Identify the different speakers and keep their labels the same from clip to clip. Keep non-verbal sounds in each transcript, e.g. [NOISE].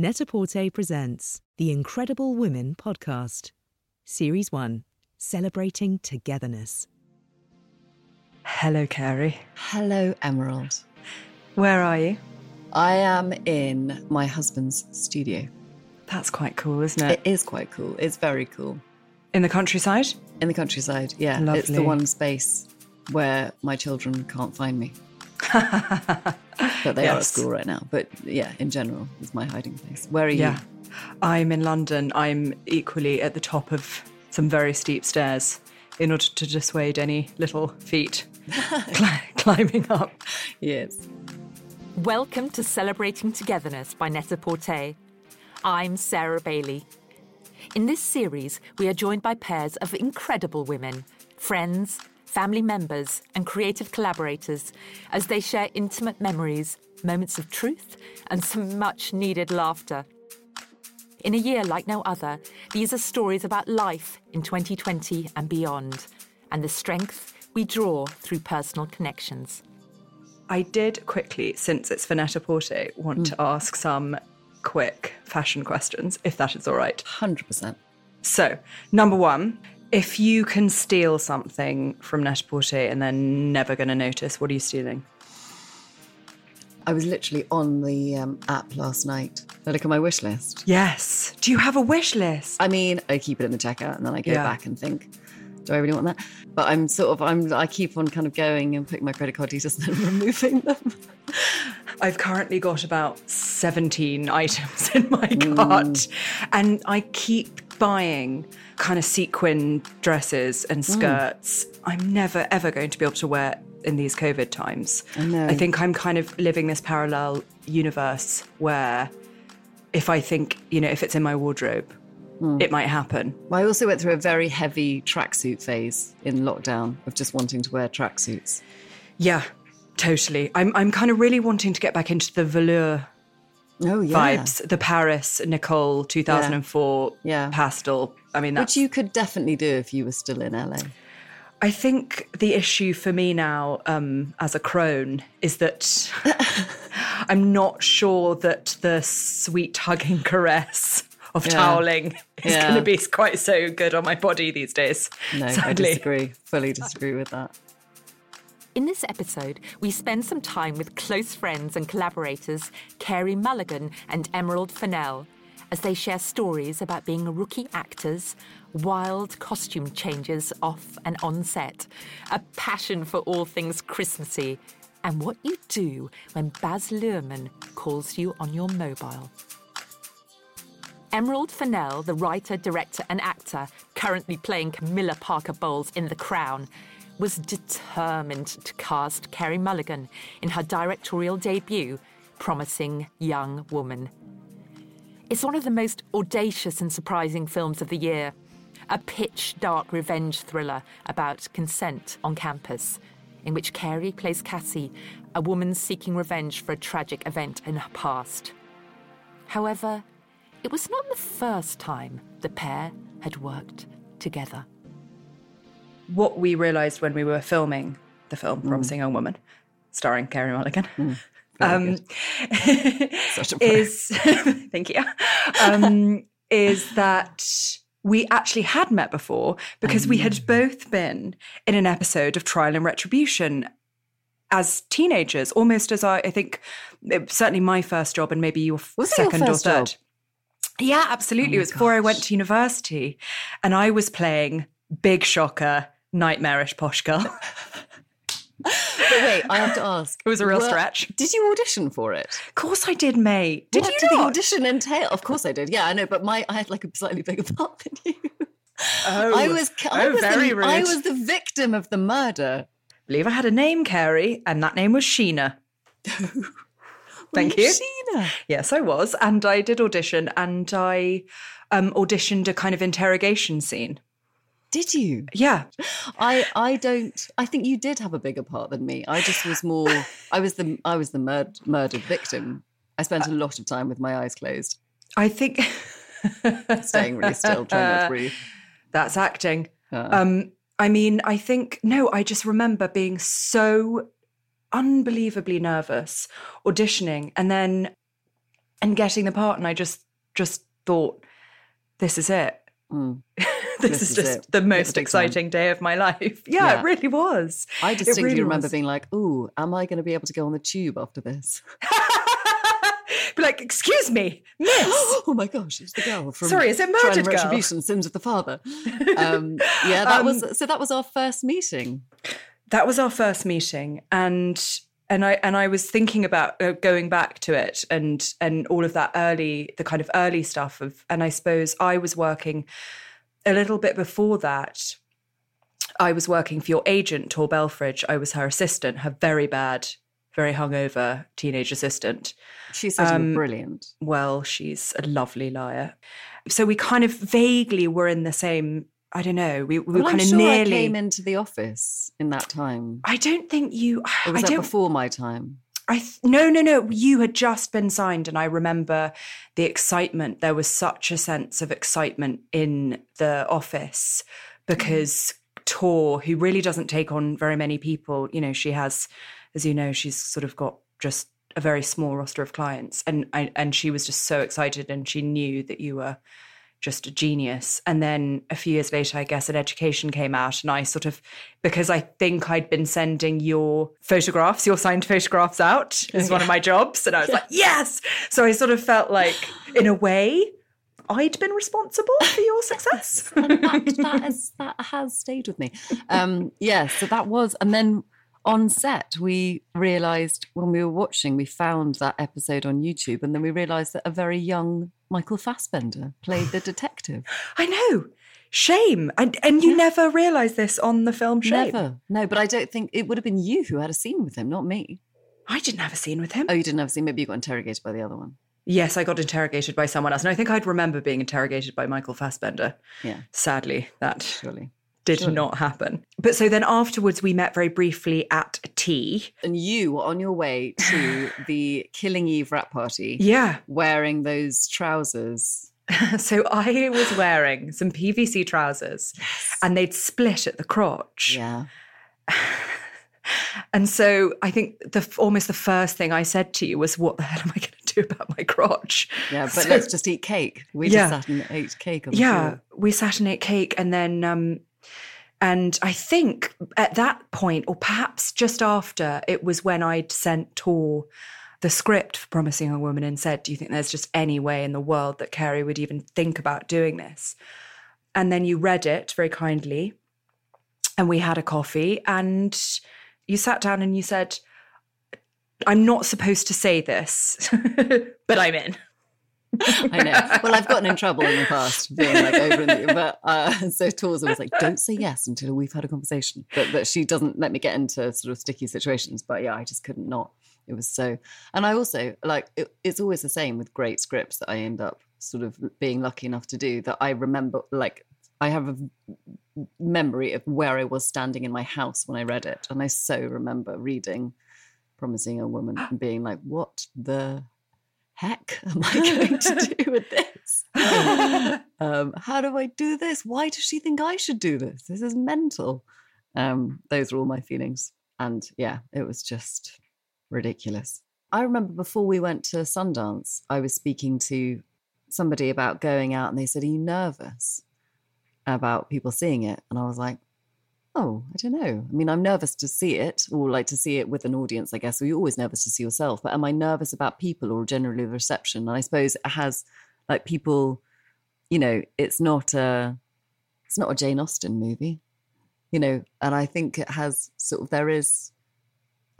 Speaker 1: Net-a-Porter presents the Incredible Women podcast, Series 1, celebrating togetherness.
Speaker 2: Hello, Carey.
Speaker 3: Hello, Emerald.
Speaker 2: Where are you?
Speaker 3: I am in my husband's studio.
Speaker 2: That's quite cool, isn't it?
Speaker 3: It is quite cool. It's very cool.
Speaker 2: In the countryside?
Speaker 3: In the countryside, yeah.
Speaker 2: Lovely.
Speaker 3: It's the one space where my children can't find me. [LAUGHS] but they are at school right now. But yeah, in general, it's my hiding place. Where are
Speaker 2: Yeah.
Speaker 3: you?
Speaker 2: I'm in London. I'm equally at the top of some very steep stairs in order to dissuade any little feet [LAUGHS] cli- climbing up.
Speaker 3: Yes.
Speaker 4: Welcome to Celebrating Togetherness by Net-a-Porter. I'm Sarah Bailey. In this series, we are joined by pairs of incredible women, friends, family members, and creative collaborators as they share intimate memories, moments of truth, and some much needed laughter. In a year like no other, these are stories about life in 2020 and beyond, and the strength we draw through personal connections.
Speaker 2: I did quickly, since it's Net-a-Porter, want to mm. ask some quick fashion questions, if that is all right.
Speaker 3: 100%.
Speaker 2: So, number one, if you can steal something from Net-a-Porter and they're never going to notice, what are you stealing?
Speaker 3: I was literally on the um, app last night to look at my wish list.
Speaker 2: Yes. Do you have a wish list?
Speaker 3: I mean, I keep it in the checkout and then I go
Speaker 2: Yeah.
Speaker 3: back and think, do I really want that? But I'm sort of, I'm, I keep on kind of going and putting my credit card details and then [LAUGHS] removing them.
Speaker 2: I've currently got about 17 items [LAUGHS] in my cart, and I keep buying kind of sequin dresses and mm. skirts. I'm never, ever going to be able to wear in these COVID times.
Speaker 3: I know.
Speaker 2: I think I'm kind of living this parallel universe where if I think, you know, if it's in my wardrobe, hmm. it might happen.
Speaker 3: Well, I also went through a very heavy tracksuit phase in lockdown of just wanting to wear tracksuits.
Speaker 2: Yeah, totally. I'm, I'm kind of really wanting to get back into the velour
Speaker 3: Oh, yeah.
Speaker 2: vibes, the Paris Nicole 2004
Speaker 3: Yeah.
Speaker 2: pastel. I mean, that's.
Speaker 3: Which you could definitely do if you were still in LA.
Speaker 2: I think the issue for me now, um, as a crone, is that [LAUGHS] I'm not sure that the sweet hugging caress of
Speaker 3: Yeah.
Speaker 2: toweling is
Speaker 3: Yeah.
Speaker 2: going to be quite so good on my body these days.
Speaker 3: No, I
Speaker 2: sadly.
Speaker 3: disagree. Fully disagree with that.
Speaker 4: In this episode, we spend some time with close friends and collaborators Carey Mulligan and Emerald Fennell as they share stories about being rookie actors, wild costume changes off and on set, a passion for all things Christmassy, and what you do when Baz Luhrmann calls you on your mobile. Emerald Fennell, the writer, director, and actor currently playing Camilla Parker Bowles in The Crown, was determined to cast Carey Mulligan in her directorial debut, Promising Young Woman. It's one of the most audacious and surprising films of the year, a pitch dark revenge thriller about consent on campus, in which Carey plays Cassie, a woman seeking revenge for a tragic event in her past. However, it was not the first time the pair had worked together.
Speaker 2: What we realised when we were filming the film
Speaker 3: Mm.
Speaker 2: Promising Young Woman, starring Carey Mulligan, [LAUGHS] um, [LAUGHS]
Speaker 3: Such a
Speaker 2: is [LAUGHS] thank you um, is that we actually had met before because we
Speaker 3: Mm.
Speaker 2: had both been in an episode of Trial and Retribution as teenagers, almost as I, I think it, certainly my first job and maybe your
Speaker 3: Was your
Speaker 2: second
Speaker 3: first
Speaker 2: or third.
Speaker 3: job?
Speaker 2: Yeah, absolutely. it was before I went to university, and I was playing big shocker, nightmarish posh girl. [LAUGHS]
Speaker 3: But wait, I have to ask. [LAUGHS]
Speaker 2: It was a real
Speaker 3: were-
Speaker 2: stretch.
Speaker 3: Did you audition for it?
Speaker 2: of course, I did, mate. Did
Speaker 3: what
Speaker 2: you
Speaker 3: did the
Speaker 2: not?
Speaker 3: audition entail? Of course I did. Yeah, I know, but my I had like a slightly bigger [LAUGHS] part than you.
Speaker 2: Oh,
Speaker 3: I was I
Speaker 2: oh,
Speaker 3: was
Speaker 2: very
Speaker 3: the,
Speaker 2: rude.
Speaker 3: I was the victim of the murder.
Speaker 2: believe I had a name, Carey, and that name was Sheena. Thank
Speaker 3: Were
Speaker 2: you.
Speaker 3: Sheena.
Speaker 2: Yes, I was. And I did audition and I um, auditioned a kind of interrogation scene.
Speaker 3: Did you?
Speaker 2: Yeah.
Speaker 3: I I don't. I think you did have a bigger part than me. I just was more. [LAUGHS] I was the I was the murd, murdered victim. I spent a lot of time with my eyes closed,
Speaker 2: I think [LAUGHS]
Speaker 3: staying really still, trying not to [LAUGHS] breathe.
Speaker 2: that's acting.
Speaker 3: Uh,
Speaker 2: Um, I mean, I think, no, I just remember being so unbelievably nervous auditioning. And then and getting the part. And I just just thought, this is it.
Speaker 3: Mm.
Speaker 2: This, [LAUGHS]
Speaker 3: This
Speaker 2: is
Speaker 3: is
Speaker 2: just
Speaker 3: it.
Speaker 2: the most exciting day of my [LAUGHS] life. Yeah,
Speaker 3: Yeah.
Speaker 2: it really was.
Speaker 3: I distinctly
Speaker 2: really
Speaker 3: remember
Speaker 2: was.
Speaker 3: being like, "Ooh, am I going to be able to go on the tube after this?" [LAUGHS]
Speaker 2: Be like, excuse me, miss. [GASPS]
Speaker 3: oh my gosh, it's the girl from
Speaker 2: Sorry, is it Murdered Girl?
Speaker 3: Retribution, Sins of the Father. Um, yeah, that
Speaker 2: Um,
Speaker 3: was so. That was our first meeting.
Speaker 2: that was our first meeting and and I and I was thinking about uh, going back to it and and all of that early the kind of early stuff of and I suppose I was working a little bit before that I was working for your agent Tor Belfrage I was her assistant her very bad very hungover teenage assistant
Speaker 3: She said
Speaker 2: um,
Speaker 3: brilliant.
Speaker 2: well she's a lovely liar so we kind of vaguely were in the same I don't know we, we
Speaker 3: Well,
Speaker 2: were
Speaker 3: I'm
Speaker 2: kind of
Speaker 3: sure
Speaker 2: nearly
Speaker 3: I came into the office in that time.
Speaker 2: I don't think you
Speaker 3: Or was
Speaker 2: I
Speaker 3: that
Speaker 2: don't
Speaker 3: before my time?
Speaker 2: I th- no no no you had just been signed and I remember the excitement. There was such a sense of excitement in the office because Tor who really doesn't take on very many people you know she has as you know she's sort of got just a very small roster of clients and I, and she was just so excited and she knew that you were just a genius. And then a few years later, I guess, an education came out, and I sort of, because I think I'd been sending your photographs, your signed photographs out as one of my jobs. And I was like, yes. So I sort of felt like, in a way, I'd been responsible for your success.
Speaker 3: and [LAUGHS] that, that, has, that has stayed with me. Um, yeah, so that was, and then on set, we realized when we were watching, we found that episode on YouTube, and then we realized that a very young Michael Fassbender played the detective.
Speaker 2: I know. Shame. And, and you never realised this on the film Shame.
Speaker 3: Never. No, but I don't think it would have been you who had a scene with him, not me.
Speaker 2: I didn't have a scene with him.
Speaker 3: Oh, you didn't have a scene. Maybe you got interrogated by the other one.
Speaker 2: Yes, I got interrogated by someone else. And I think I'd remember being interrogated by Michael Fassbender.
Speaker 3: Yeah,
Speaker 2: Sadly, that
Speaker 3: surely.
Speaker 2: Did
Speaker 3: Surely.
Speaker 2: not happen. But so then afterwards, we met very briefly at tea.
Speaker 3: And you were on your way to [LAUGHS] the Killing Eve wrap party
Speaker 2: Yeah.
Speaker 3: wearing those trousers. [LAUGHS]
Speaker 2: so I was wearing some PVC trousers and they'd split at the crotch.
Speaker 3: Yeah. [LAUGHS]
Speaker 2: And so I think the almost the first thing I said to you was, "What the hell am I going to do about my crotch?"
Speaker 3: Yeah, but
Speaker 2: So-
Speaker 3: let's just eat cake. We
Speaker 2: Yeah.
Speaker 3: just sat and ate cake
Speaker 2: yeah,
Speaker 3: floor.
Speaker 2: we sat and ate cake, and then, um, and I think at that point, or perhaps just after, it was when I'd sent Tor the script for Promising a Woman and said, "Do you think there's just any way in the world that Carey would even think about doing this?" And then you read it very kindly, and we had a coffee, and you sat down and you said. I'm not supposed to say this, [LAUGHS] but I'm in. [LAUGHS]
Speaker 3: I know. Well, I've gotten in trouble in the past being like over in the, but uh, [LAUGHS] so Tor's was like, don't say yes until we've had a conversation. But that she doesn't let me get into sort of sticky situations. But yeah, I just couldn't not. It was so, and I also like it, it's always the same with great scripts that I end up sort of being lucky enough to do that I remember like I have a memory of where I was standing in my house when I read it, and I so remember reading "Promising a Woman" and being like, "What the heck [LAUGHS] am I going to [LAUGHS] do with this? [LAUGHS] um, how do I do this? Why does she think I should do this? This is mental." Um, those are all my feelings, and yeah, it was just ridiculous. I remember before we went to Sundance, I was speaking to somebody about going out, and they said, "Are you nervous?" about people seeing it. And I was like, oh, I don't know. I mean, I'm nervous to see it or like to see it with an audience, I guess. Or you're always nervous to see yourself. But am I nervous about people or generally the reception? And I suppose it has like people, you know, it's not a it's not a Jane Austen movie, you know, and I think it has sort of there is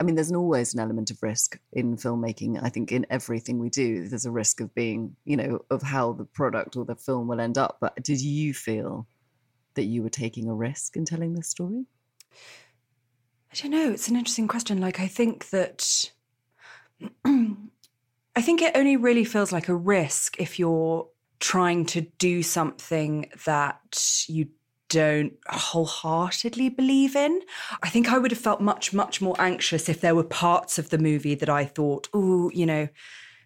Speaker 3: I mean, there's an, always an element of risk in filmmaking. I think in everything we do, there's a risk of being, you know, of how the product or the film will end up. But did you feel that you were taking a risk in telling this story?
Speaker 2: I don't know. It's an interesting question. Like, I think that [CLEARS THROAT] I think it only really feels like a risk if you're trying to do something that you don't wholeheartedly believe in. I think I would have felt much, much more anxious if there were parts of the movie that I thought, oh, you know,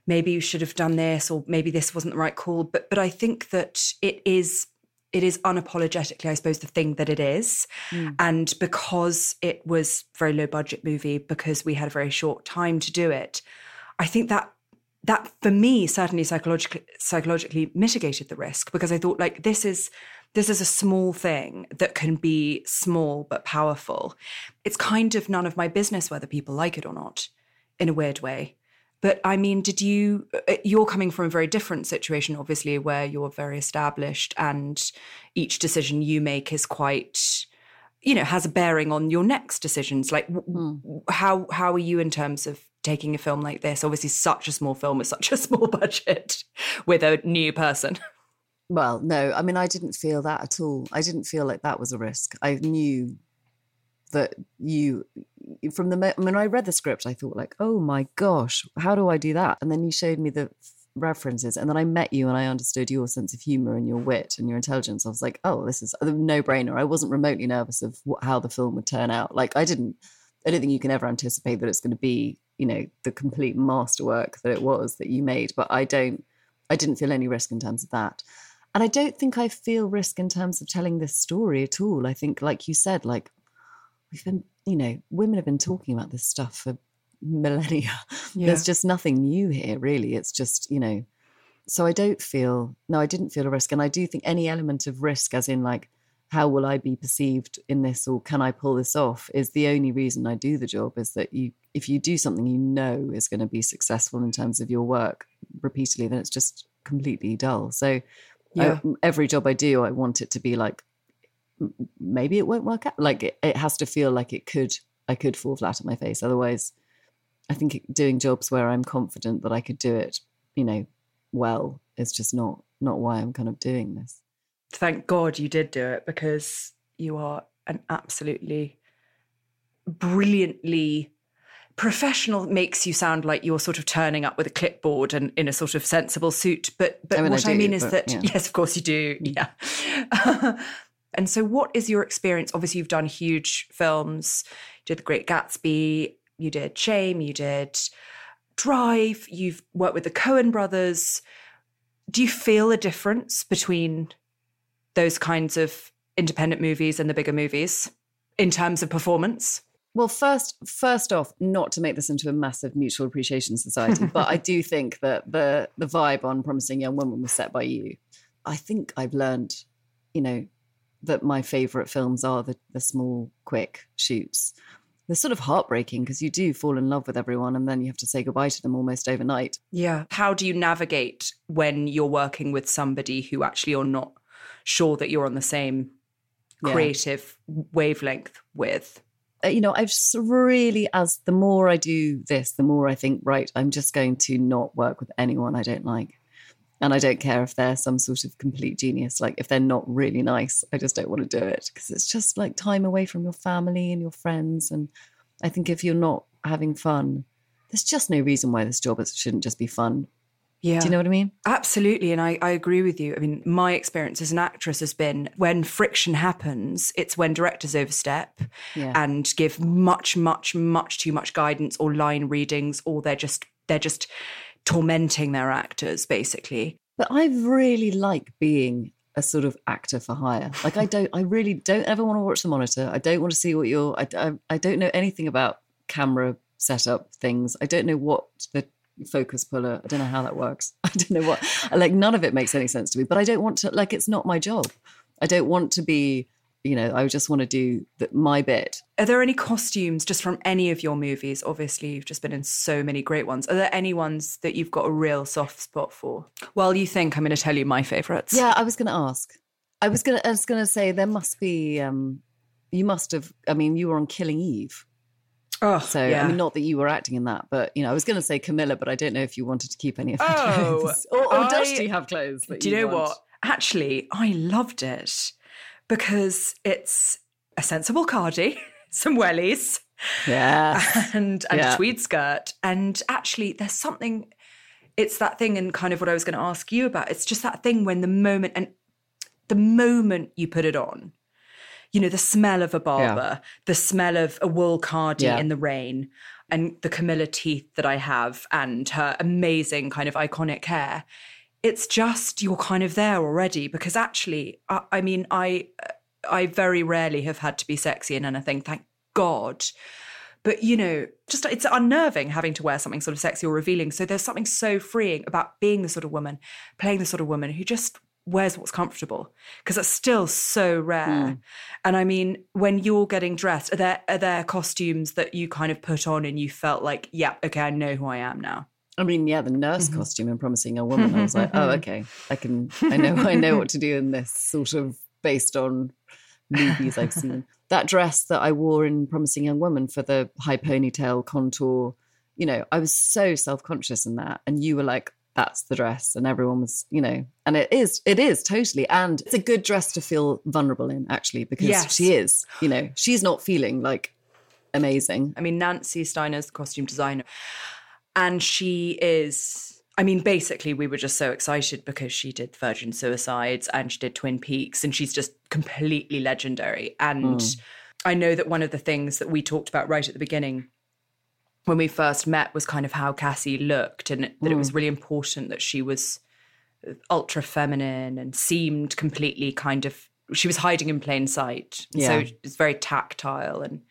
Speaker 2: maybe you should have done this, or maybe this wasn't the right call. But but I think that it is it is unapologetically, I suppose, the thing that it is. Mm. And because it was a very low budget movie, because we had a very short time to do it, I think that that for me certainly psychologically psychologically mitigated the risk because I thought like this is this is a small thing that can be small but powerful. It's kind of none of my business whether people like it or not, in a weird way. But I mean, did you, uh, you're coming from a very different situation, obviously, where you're very established and each decision you make is quite, you know, has a bearing on your next decisions. Like, mm. how, how are you in terms of taking a film like this? Obviously, such a small film with such a [LAUGHS] small budget with a new person. [LAUGHS]
Speaker 3: Well, no, I mean, I didn't feel that at all. I didn't feel like that was a risk. I knew that you from the when I read the script, I thought like, oh my gosh, how do I do that? And then you showed me the references, and then I met you, and I understood your sense of humor and your wit and your intelligence. I was like, oh, this is a no brainer. I wasn't remotely nervous of what, how the film would turn out. Like, I didn't. I don't think you can ever anticipate that it's going to be, you know, the complete masterwork that it was that you made. But I don't. I didn't feel any risk in terms of that. And I don't think I feel risk in terms of telling this story at all. I think, like you said, like we've been, you know, women have been talking about this stuff for millennia. [LAUGHS] Yeah. There's just nothing new here, really. It's just, you know, so I don't feel, no, I didn't feel a risk. And I do think any element of risk, as in like, how will I be perceived in this or can I pull this off, is the only reason I do the job is that you, if you do something you know is going to be successful in terms of your work repeatedly, then it's just completely dull. So yeah. I, every job I do, I want it to be like maybe it won't work out. Like it, it has to feel like it could. I could fall flat on my face. Otherwise, I think doing jobs where I'm confident that I could do it, you know, well, is just not not why I'm kind of doing this.
Speaker 2: Thank God you did do it because you are an absolutely brilliantly professional makes you sound like you're sort of turning up with a clipboard and in a sort of sensible suit but but I mean, what I, do, I mean is but, that yeah. [LAUGHS] yes of course you do mm. yeah [LAUGHS] And so, what is your experience? Obviously, you've done huge films. You did The Great Gatsby, you did Shame, you did Drive, you've worked with the Coen brothers. Do you feel a difference between those kinds of independent movies and the bigger movies in terms of performance?
Speaker 3: Well, first, first off, not to make this into a massive mutual appreciation society, but I [LAUGHS] do think that the the vibe on Promising Young Woman was set by you. I think I've learned, you know, that my favorite films are the, the small, quick shoots. They're sort of heartbreaking because you do fall in love with everyone and then you have to say goodbye to them almost overnight.
Speaker 2: Yeah. How do you navigate when you're working with somebody who actually you're not sure that you're on the same creative yeah. wavelength with?
Speaker 3: Uh, you know, I've really, as the more I do this, the more I think, right, I'm just going to not work with anyone I don't like. And I don't care if they're some sort of complete genius. Like, if they're not really nice, I just don't want to do it because it's just like time away from your family and your friends. And I think if you're not having fun, there's just no reason why this job shouldn't just be fun. Yeah. Do you know what I mean?
Speaker 2: Absolutely. And I, I agree with you. I mean, my experience as an actress has been when friction happens, it's when directors overstep yeah. and give much, much, much too much guidance or line readings, or they're just they're just tormenting their actors, basically.
Speaker 3: But I really like being a sort of actor for hire. Like I don't, I really don't ever want to watch the monitor. I don't want to see what you're. I, I, I don't know anything about camera setup things. I don't know what the focus puller. I don't know how that works. [LAUGHS] I don't know what. Like none of it makes any sense to me. But I don't want to. Like it's not my job. I don't want to be you know, I just want to do the, my bit.
Speaker 2: Are there any costumes just from any of your movies? Obviously, you've just been in so many great ones. Are there any ones that you've got a real soft spot for? Well, you think I'm going to tell you my favorites.
Speaker 3: Yeah, I was going to ask. I was going to. I was going to say there must be. Um, you must have. I mean, you were on Killing Eve.
Speaker 2: Oh,
Speaker 3: so
Speaker 2: yeah.
Speaker 3: I mean, not that you were acting in that, but you know, I was going to say Camilla, but I don't know if you wanted to keep any of her oh, clothes, or, or I, does she have clothes?
Speaker 2: do you, you know want? what? Actually, I loved it because it's a sensible cardi, [LAUGHS] some wellies,
Speaker 3: yeah,
Speaker 2: and, and yeah. a tweed skirt. And actually, there's something. It's that thing, and kind of what I was going to ask you about. It's just that thing when the moment and the moment you put it on, you know, the smell of a barber, yeah. the smell of a wool cardi yeah. in the rain, and the Camilla teeth that I have, and her amazing kind of iconic hair it's just you're kind of there already because actually I, I, mean i i very rarely have had to be sexy in anything thank god But you know, just it's unnerving having to wear something sort of sexy or revealing. So there's something so freeing about being the sort of woman, playing the sort of woman who just wears what's comfortable because that's still so rare. Hmm. And I mean, when you're getting dressed, are there are there costumes that you kind of put on and you felt like, yeah, okay, I know who I am now.
Speaker 3: I mean, yeah, the nurse
Speaker 2: Mm-hmm.
Speaker 3: costume in Promising Young Woman. I was like, oh, [LAUGHS] okay, I can, I know, I know what to do in this sort of based on movies I've seen. [LAUGHS] That dress that I wore in Promising Young Woman for the high ponytail contour, you know, I was so self conscious in that, and you were like, that's the dress, and everyone was, you know, and it is, it is totally, and it's a good dress to feel vulnerable in, actually, because
Speaker 2: Yes.
Speaker 3: she is, you know, she's not feeling like amazing.
Speaker 2: I mean, Nancy Steiner's costume designer, and she is. I mean, basically, we were just so excited because she did Virgin Suicides and she did Twin Peaks, and she's just completely legendary. And hmm. I know that one of the things that we talked about right at the beginning when we first met was kind of how Cassie looked, and that it was hmm. really important that she was ultra feminine and seemed completely kind of. She was hiding in plain sight,
Speaker 3: Yeah.
Speaker 2: so it's very tactile and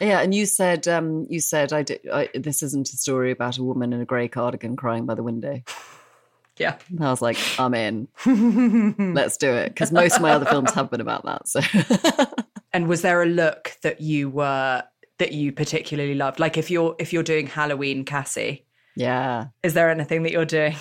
Speaker 3: Yeah, and you said um, you said I did. I, this isn't a story about a woman in a grey cardigan crying by the window. [LAUGHS]
Speaker 2: yeah.
Speaker 3: And I was like, I'm in. [LAUGHS] Let's do it because most of my other films have been about that. So [LAUGHS]
Speaker 2: And was there a look that you were that you particularly loved? Like if you're if you're doing Halloween, Cassie,
Speaker 3: yeah.
Speaker 2: is there anything that you're doing?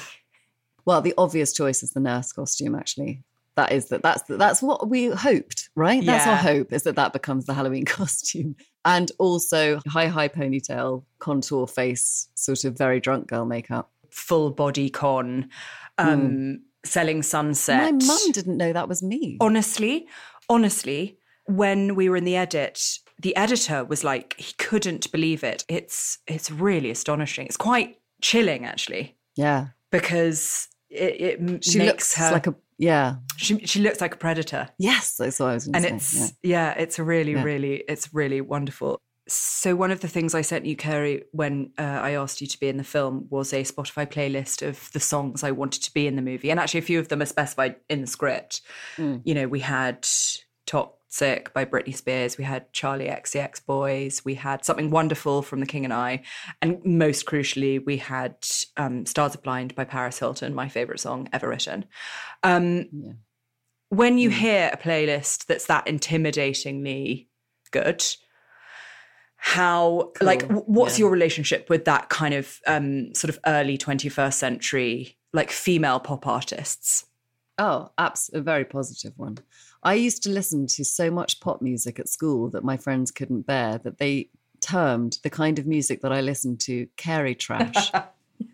Speaker 3: Well, the obvious choice is the nurse costume. Actually, that is that. That's that's what we hoped, right? That's our hope is that that becomes the Halloween [LAUGHS] costume, and also high high ponytail, contour face, sort of very drunk girl makeup.
Speaker 2: Full body con, um, selling sunset.
Speaker 3: My mum didn't know that was me.
Speaker 2: honestly, honestly, when we were in the edit, the editor was like, he couldn't believe it. It's it's really astonishing. It's quite chilling actually,
Speaker 3: yeah,
Speaker 2: because it, it
Speaker 3: she
Speaker 2: makes
Speaker 3: looks
Speaker 2: her
Speaker 3: like a yeah.
Speaker 2: she she looks like a predator.
Speaker 3: Yes, that's what I was
Speaker 2: and
Speaker 3: to
Speaker 2: it's
Speaker 3: say.
Speaker 2: yeah. it's a really
Speaker 3: Yeah.
Speaker 2: really it's really wonderful so one of the things i sent you Carey when uh, i asked you to be in the film was a spotify playlist of the songs i wanted to be in the movie and actually a few of them are specified in the script
Speaker 3: Mm.
Speaker 2: you know we had toxic by britney spears we had Charli XCX boys we had something wonderful from the king and i and most crucially we had um, stars are blind by paris hilton my favorite song ever written um,
Speaker 3: Yeah.
Speaker 2: when you hear a playlist that's that intimidatingly good how like
Speaker 3: Cool.
Speaker 2: w- what's
Speaker 3: Yeah.
Speaker 2: your relationship with that kind of um sort of early 21st century like female pop artists
Speaker 3: Oh, abs- a very positive one. I used to listen to so much pop music at school that my friends couldn't bear that they termed the kind of music that I listened to Carey trash. [LAUGHS]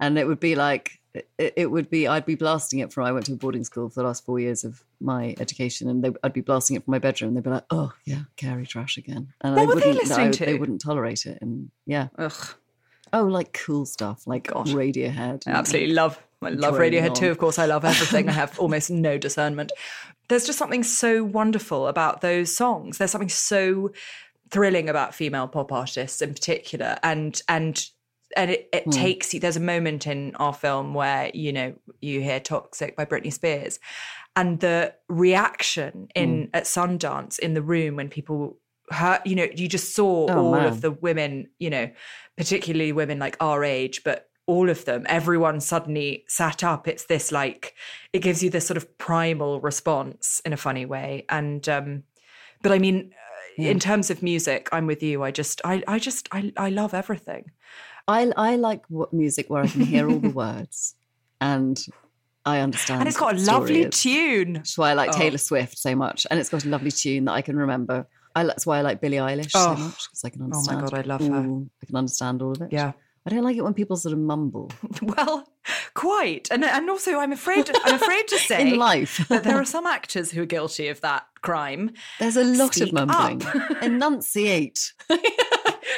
Speaker 3: and it would be like, it, it would be, I'd be blasting it from, I went to a boarding school for the last four years of my education and they, I'd be blasting it from my bedroom. They'd be like, oh, yeah, Carey trash again. And
Speaker 2: What were they
Speaker 3: wouldn't,
Speaker 2: listening
Speaker 3: I-
Speaker 2: to?
Speaker 3: They wouldn't tolerate it. And yeah.
Speaker 2: Ugh,
Speaker 3: Oh, like cool stuff, like
Speaker 2: God.
Speaker 3: Radiohead.
Speaker 2: I absolutely love I love Radiohead too. Of course, I love everything. I have [LAUGHS] almost no discernment. There's just something so wonderful about those songs. There's something so thrilling about female pop artists in particular, and and and it, it hmm. takes you. There's a moment in our film where you know you hear "Toxic" by Britney Spears, and the reaction in hmm. at Sundance in the room when people heard, you know, you just saw
Speaker 3: Oh,
Speaker 2: all
Speaker 3: man.
Speaker 2: of the women, you know, particularly women like our age, but all of them, everyone suddenly sat up. It's this like, it gives you this sort of primal response in a funny way. And, um, but I mean, uh in terms of music, I'm with you. I just, I, I just, I, I love everything.
Speaker 3: I I like what music where I can hear all the words and I understand.
Speaker 2: And it's got a lovely tune.
Speaker 3: That's why I like
Speaker 2: Oh.
Speaker 3: Taylor Swift so much, and it's got a lovely tune that I can remember. I, that's why I like Billie Eilish so
Speaker 2: Oh.
Speaker 3: much because I can understand. Oh my.
Speaker 2: God, I love her.
Speaker 3: all- I can understand all of it.
Speaker 2: Yeah.
Speaker 3: I don't like it when people sort of mumble [LAUGHS]
Speaker 2: Well, quite. And, and also I'm afraid, I'm afraid to [LAUGHS] say
Speaker 3: in life.
Speaker 2: that there are [LAUGHS] some actors who are guilty of that crime.
Speaker 3: There's a lot
Speaker 2: Speak
Speaker 3: of mumbling. Enunciate.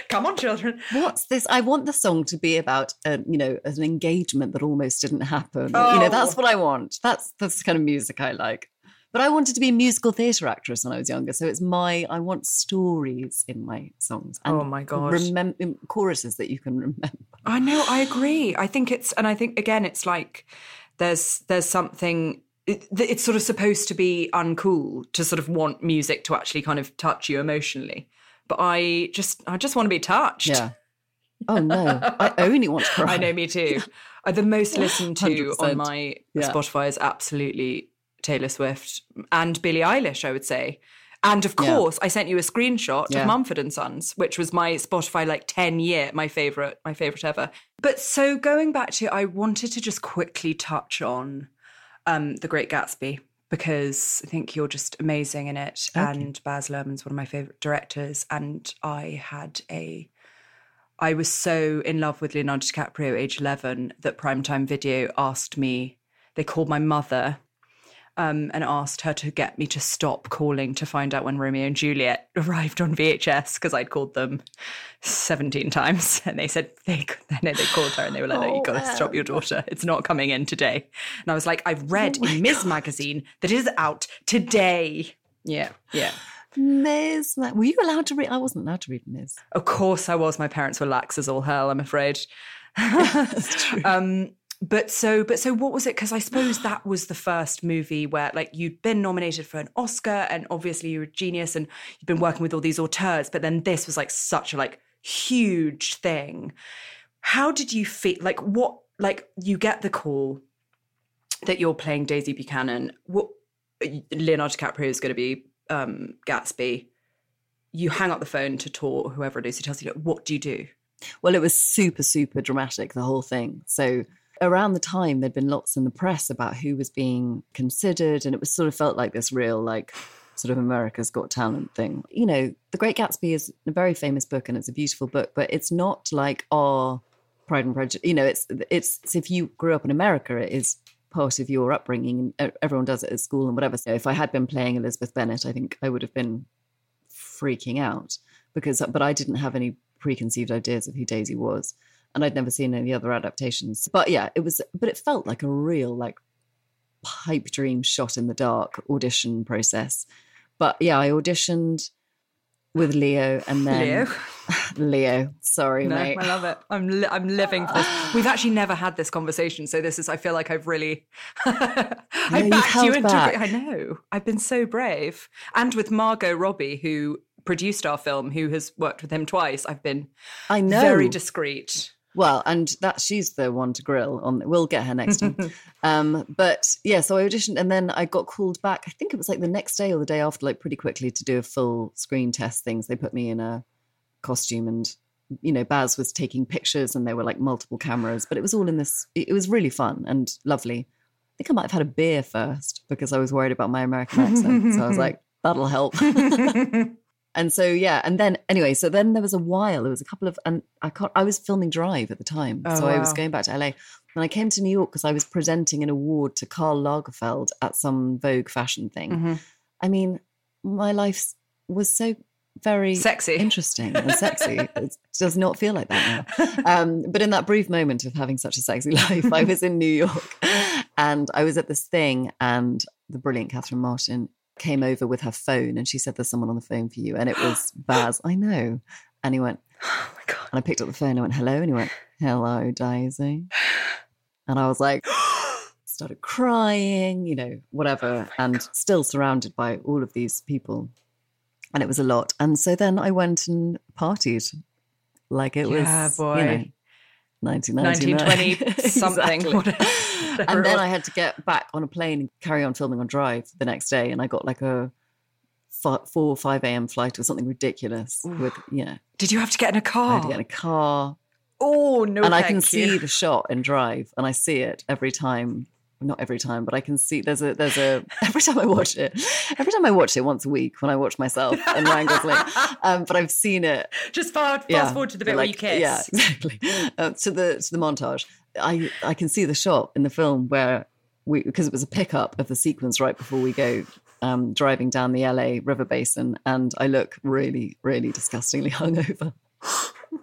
Speaker 2: Come on, children.
Speaker 3: What's this? I want the song to be about, a, you know, an engagement that almost didn't happen. You know, that's
Speaker 2: Oh.
Speaker 3: what I want. That's that's the kind of music I like. But I wanted to be a musical theatre actress when I was younger, so it's my. I want stories in my songs.
Speaker 2: Oh my God.
Speaker 3: Remember choruses that you can remember.
Speaker 2: I know, I agree. I think it's, and I think again, it's like there's there's something. It, it's sort of supposed to be uncool to sort of want music to actually kind of touch you emotionally, but I just I just want to be touched.
Speaker 3: Yeah. Oh no, I [LAUGHS] only want to cry.
Speaker 2: I know, me too. The most [LAUGHS] listened to
Speaker 3: 100%.
Speaker 2: on my
Speaker 3: Yeah.
Speaker 2: Spotify is absolutely Taylor Swift and Billie Eilish, I would say. And of
Speaker 3: Yeah.
Speaker 2: course, I sent you a screenshot
Speaker 3: Yeah.
Speaker 2: of Mumford and Sons, which was my Spotify like 10 year, my favorite, my favorite ever. But so going back to, I wanted to just quickly touch on um, The Great Gatsby because I think you're just amazing in it. And Baz Luhrmann's one of my favorite directors. And I had a I was so in love with Leonardo DiCaprio age 11 that Primetime Video asked me, they called my mother um, and asked her to get me to stop calling to find out when Romeo and Juliet [LAUGHS] arrived on VHS because I'd called them 17 times. And they said, they, [LAUGHS] no, they called her and they were like, no, you
Speaker 3: Oh,
Speaker 2: got to stop your daughter. It's not coming in today. And I was like, I've read
Speaker 3: Oh
Speaker 2: in Mizz Magazine that it is out today. Yeah, yeah.
Speaker 3: Mizz Ma- Were you allowed to read? I wasn't allowed to read Mizz
Speaker 2: Of course I was. My parents were lax as all hell, I'm afraid. [LAUGHS]
Speaker 3: That's true.
Speaker 2: Um, but so, but so, what was it? Because I suppose that was the first movie where, like, you'd been nominated for an Oscar, and obviously you're a genius, and you've been working with all these auteurs. But then this was like such a like huge thing. How did you feel? Like, what? Like, you get the call that you're playing Daisy Buchanan. What? Leonardo DiCaprio is going to be um, Gatsby. You hang up the phone to Tor, whoever it is, who tells you, "Look, what do you do?"
Speaker 3: Well, it was super, super dramatic, the whole thing. So around the time, there'd been lots in the press about who was being considered, and it was sort of felt like this real, like, sort of America's Got Talent thing. You know, The Great Gatsby is a very famous book and it's a beautiful book, but it's not like our Pride and Prejudice. You know, it's it's, it's if you grew up in America, it is part of your upbringing, and everyone does it at school and whatever. So if I had been playing Elizabeth Bennet, I think I would have been freaking out because, but I didn't have any preconceived ideas of who Daisy was, and I'd never seen any other adaptations. But yeah, it was, but it felt like a real like pipe dream shot in the dark audition process. But yeah, I auditioned with Leo, and then
Speaker 2: Leo? [LAUGHS]
Speaker 3: Leo, sorry,
Speaker 2: No,
Speaker 3: mate.
Speaker 2: I love it. I'm li- I'm living for this. [GASPS] We've actually never had this conversation, so this is. I feel like I've really. [LAUGHS] I backed you
Speaker 3: held
Speaker 2: into.
Speaker 3: back.
Speaker 2: I know. I've been so brave, and with Margot Robbie, who produced our film, who has worked with him twice. I've been
Speaker 3: I know.
Speaker 2: very discreet.
Speaker 3: Well, and that she's the one to grill on. We'll get her next time. [LAUGHS] um, but yeah, so I auditioned, and then I got called back. I think it was like the next day or the day after, like pretty quickly to do a full screen test. Things they put me in a costume, and you know, Baz was taking pictures, and there were like multiple cameras, but it was all in this. It it was really fun and lovely. I think I might have had a beer first because I was worried about my American accent. so I was [LAUGHS] like, that'll help. [LAUGHS] And so yeah, and then anyway, so then there was a while, there was a couple of, and I can't, I was filming Drive at the time,
Speaker 2: Oh,
Speaker 3: so I was going back to LA, and I came to New York because I was presenting an award to Karl Lagerfeld at some Vogue fashion thing.
Speaker 2: Mhm.
Speaker 3: I mean, my life was so very
Speaker 2: Sexy.
Speaker 3: interesting and sexy. [LAUGHS] it does not feel like that now. Um, but in that brief moment of having such a sexy [LAUGHS] life, I was in New York and I was at this thing, and the brilliant Catherine Martin came over with her phone and she said, There's someone on the phone for you. And it [GASPS] was Baz. I know. And he went,
Speaker 2: Oh my god.
Speaker 3: and I picked up the phone and I went, Hello. And he went, Hello, Daisy. And I was like, [GASPS] started crying, you know, whatever, oh and still surrounded by all of these people. And it was a lot. And so then I went and partied like it
Speaker 2: Yeah,
Speaker 3: was,
Speaker 2: boy.
Speaker 3: you know, 1999.
Speaker 2: 1920 [LAUGHS] something.
Speaker 3: And then. I had to get back on a plane and carry on filming on Drive the next day. And I got like a 4 or 5 a.m. flight or something ridiculous with, Yeah.
Speaker 2: Did you have to get in a car?
Speaker 3: I had to get in a car.
Speaker 2: oh no!
Speaker 3: and I can
Speaker 2: thank
Speaker 3: see the shot in Drive, and I see it every time. Not every time, but I can see there's a there's a [LAUGHS] every time I watch it. Every time I watch it once a week when I watch myself and Ryan Gosling. [LAUGHS] Um, but I've seen it.
Speaker 2: Just fast, fast
Speaker 3: Yeah,
Speaker 2: forward to the bit
Speaker 3: like,
Speaker 2: where you kiss.
Speaker 3: Yeah, [LAUGHS] exactly. Uh, to the to the montage. I I can see the shot in the film where we because it was a pickup of the sequence right before we go um, driving down the LA River Basin, and I look really really disgustingly hungover.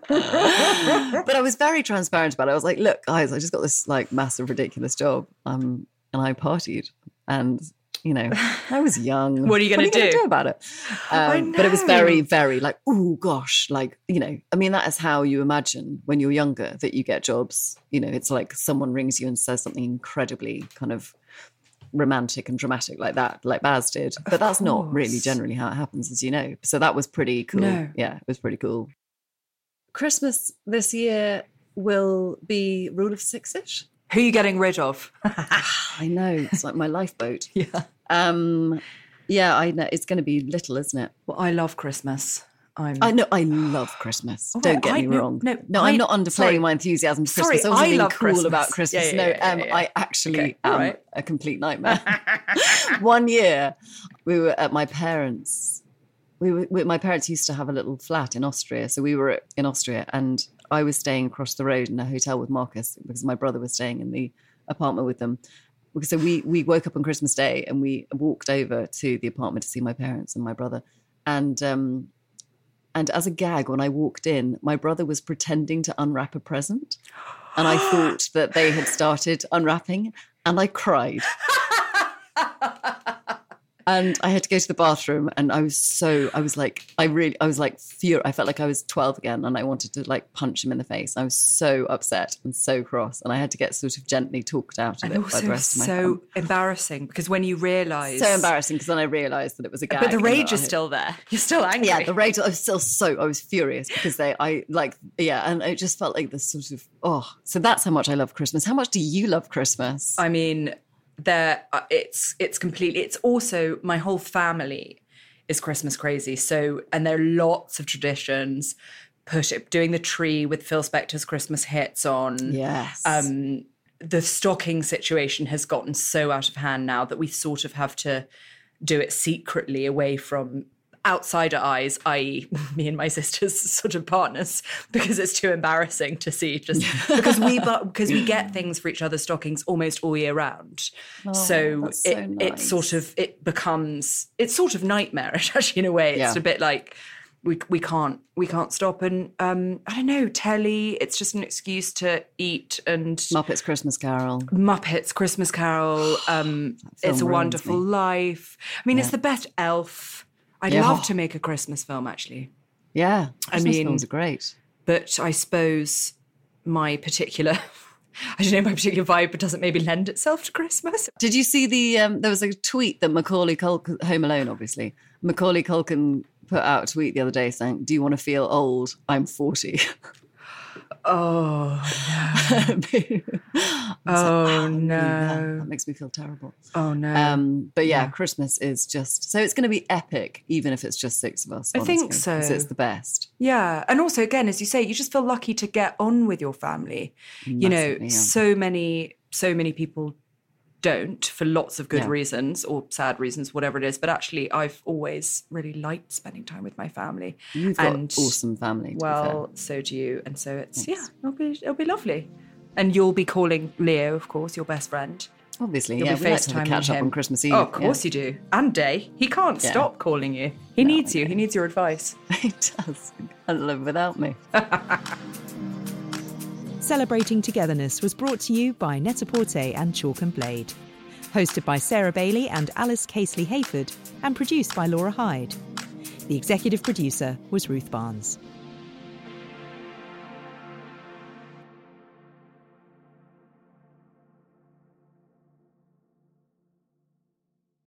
Speaker 3: [LAUGHS] but I was very transparent about it. I was like, "Look, guys, I just got this like massive, ridiculous job, um, and I partied, and you know, I was young. [LAUGHS]
Speaker 2: What are you gonna
Speaker 3: gonna
Speaker 2: do?
Speaker 3: about it?" Um, but it was very, very like, "Oh gosh," like you know. I mean, that is how you imagine when you're younger that you get jobs. You know, it's like someone rings you and says something incredibly kind of romantic and dramatic like that, like Baz did. But that's not really generally how it happens, as you know. So that was pretty cool.
Speaker 2: No.
Speaker 3: Yeah, it was pretty cool. Christmas this year will be rule of six ish.
Speaker 2: Who are you getting rid of? [LAUGHS]
Speaker 3: I know it's like my lifeboat. [LAUGHS]
Speaker 2: yeah.
Speaker 3: Um, yeah, I know it's going to be little, isn't it?
Speaker 2: Well, I love Christmas. I'm.
Speaker 3: I know I love Christmas.
Speaker 2: Oh,
Speaker 3: Don't get
Speaker 2: I-
Speaker 3: me
Speaker 2: no,
Speaker 3: wrong.
Speaker 2: no,
Speaker 3: no,
Speaker 2: I-
Speaker 3: I'm not underplaying
Speaker 2: sorry.
Speaker 3: my enthusiasm for
Speaker 2: Sorry,
Speaker 3: Christmas. I wasn't
Speaker 2: I
Speaker 3: being
Speaker 2: love
Speaker 3: cool about
Speaker 2: Christmas.
Speaker 3: Christmas.
Speaker 2: Yeah, yeah,
Speaker 3: no,
Speaker 2: yeah,
Speaker 3: um. I actually
Speaker 2: Okay,
Speaker 3: am
Speaker 2: right.
Speaker 3: a complete nightmare. [LAUGHS] One year, we were at my parents' we were we, my parents used to have a little flat in Austria, so we were in Austria, and I was staying across the road in a hotel with Marcus because my brother was staying in the apartment with them. So we we woke up on Christmas Day and we walked over to the apartment to see my parents and my brother, and um, and as a gag, when I walked in, my brother was pretending to unwrap a present, and I [GASPS] thought that they had started unwrapping, and I cried. [LAUGHS] and I had to go to the bathroom, and I was so I was like I really I was like furious. I felt like I was twelve again, and I wanted to like punch him in the face. I was so upset and so cross, and I had to get sort of gently talked out of
Speaker 2: and
Speaker 3: it by the rest of my
Speaker 2: so embarrassing because when you realise
Speaker 3: So embarrassing because then I realised that it was a gag.
Speaker 2: But the rage is still there. You're still angry.
Speaker 3: yeah, the rage. I was still so. I was furious because they. I like. Yeah, and it just felt like this sort of. Oh, so that's how much I love Christmas. How much do you love Christmas?
Speaker 2: I mean, there uh, it's it's completely. It's also my whole family is Christmas crazy. So and there are lots of traditions. Push it, doing the tree with Phil Spector's Christmas hits on.
Speaker 3: yes.
Speaker 2: Um, the stocking situation has gotten so out of hand now that we sort of have to do it secretly away from outsider eyes, i.e., [LAUGHS] me and my sister's [LAUGHS] sort of partners, because it's too embarrassing to see. Just [LAUGHS] because we but because we get things for each other's stockings almost all year round, so,
Speaker 3: Oh, so
Speaker 2: it it sort of it becomes it's sort of nightmarish actually in a way. It's
Speaker 3: Yeah.
Speaker 2: a bit like. We, we can't we can't stop and um I don't know telly it's just an excuse to eat and
Speaker 3: Muppets Christmas Carol.
Speaker 2: Muppets, Christmas Carol, [SIGHS] um, It's a Wonderful
Speaker 3: me.
Speaker 2: Life. I mean, it's the best Elf. I'd
Speaker 3: Yeah.
Speaker 2: love to make a Christmas film, actually,
Speaker 3: Yeah, Christmas
Speaker 2: mean-
Speaker 3: films are great.
Speaker 2: but I suppose my particular, [LAUGHS] I don't know, my particular vibe, but doesn't maybe lend itself to Christmas.
Speaker 3: Did you see the? Um, there was a tweet that Macaulay Culkin, Home Alone, obviously. Macaulay Culkin put out a tweet the other day saying, "Do you want to feel old? I'm 40." [LAUGHS]
Speaker 2: Oh,
Speaker 3: I was [LAUGHS] like,
Speaker 2: Oh,
Speaker 3: no, yeah, that makes me feel terrible.
Speaker 2: oh no.
Speaker 3: Um, but yeah, Christmas is just so it's going to be epic, even if it's just six of us.
Speaker 2: I think so.
Speaker 3: It's the best.
Speaker 2: Yeah. And also, again, as you say, you just feel lucky to get on with your family. you know,
Speaker 3: yeah.
Speaker 2: so many, so many people don't for lots of good
Speaker 3: Yeah.
Speaker 2: reasons or sad reasons, whatever it is. But actually, I've always really liked spending time with my family.
Speaker 3: You've got
Speaker 2: and,
Speaker 3: awesome family. To be fair.
Speaker 2: Well, so do you. And so it's, yeah, it'll be, it'll be lovely. And you'll be calling Leo, of course, your best friend.
Speaker 3: obviously,
Speaker 2: You'll
Speaker 3: yeah,
Speaker 2: be
Speaker 3: we like to catch up on Christmas oh, Eve.
Speaker 2: Oh, of course you do. And Day. He can't
Speaker 3: Yeah.
Speaker 2: stop calling you. He needs you. He needs your advice. [LAUGHS]
Speaker 3: he does. Can't live without me. [LAUGHS]
Speaker 1: Celebrating Togetherness was brought to you by Net-a-Porter and Chalk and Blade. Hosted by Sarah Bailey and Alice Casely Hayford, and produced by Laura Hyde. The executive producer was Ruth Barnes.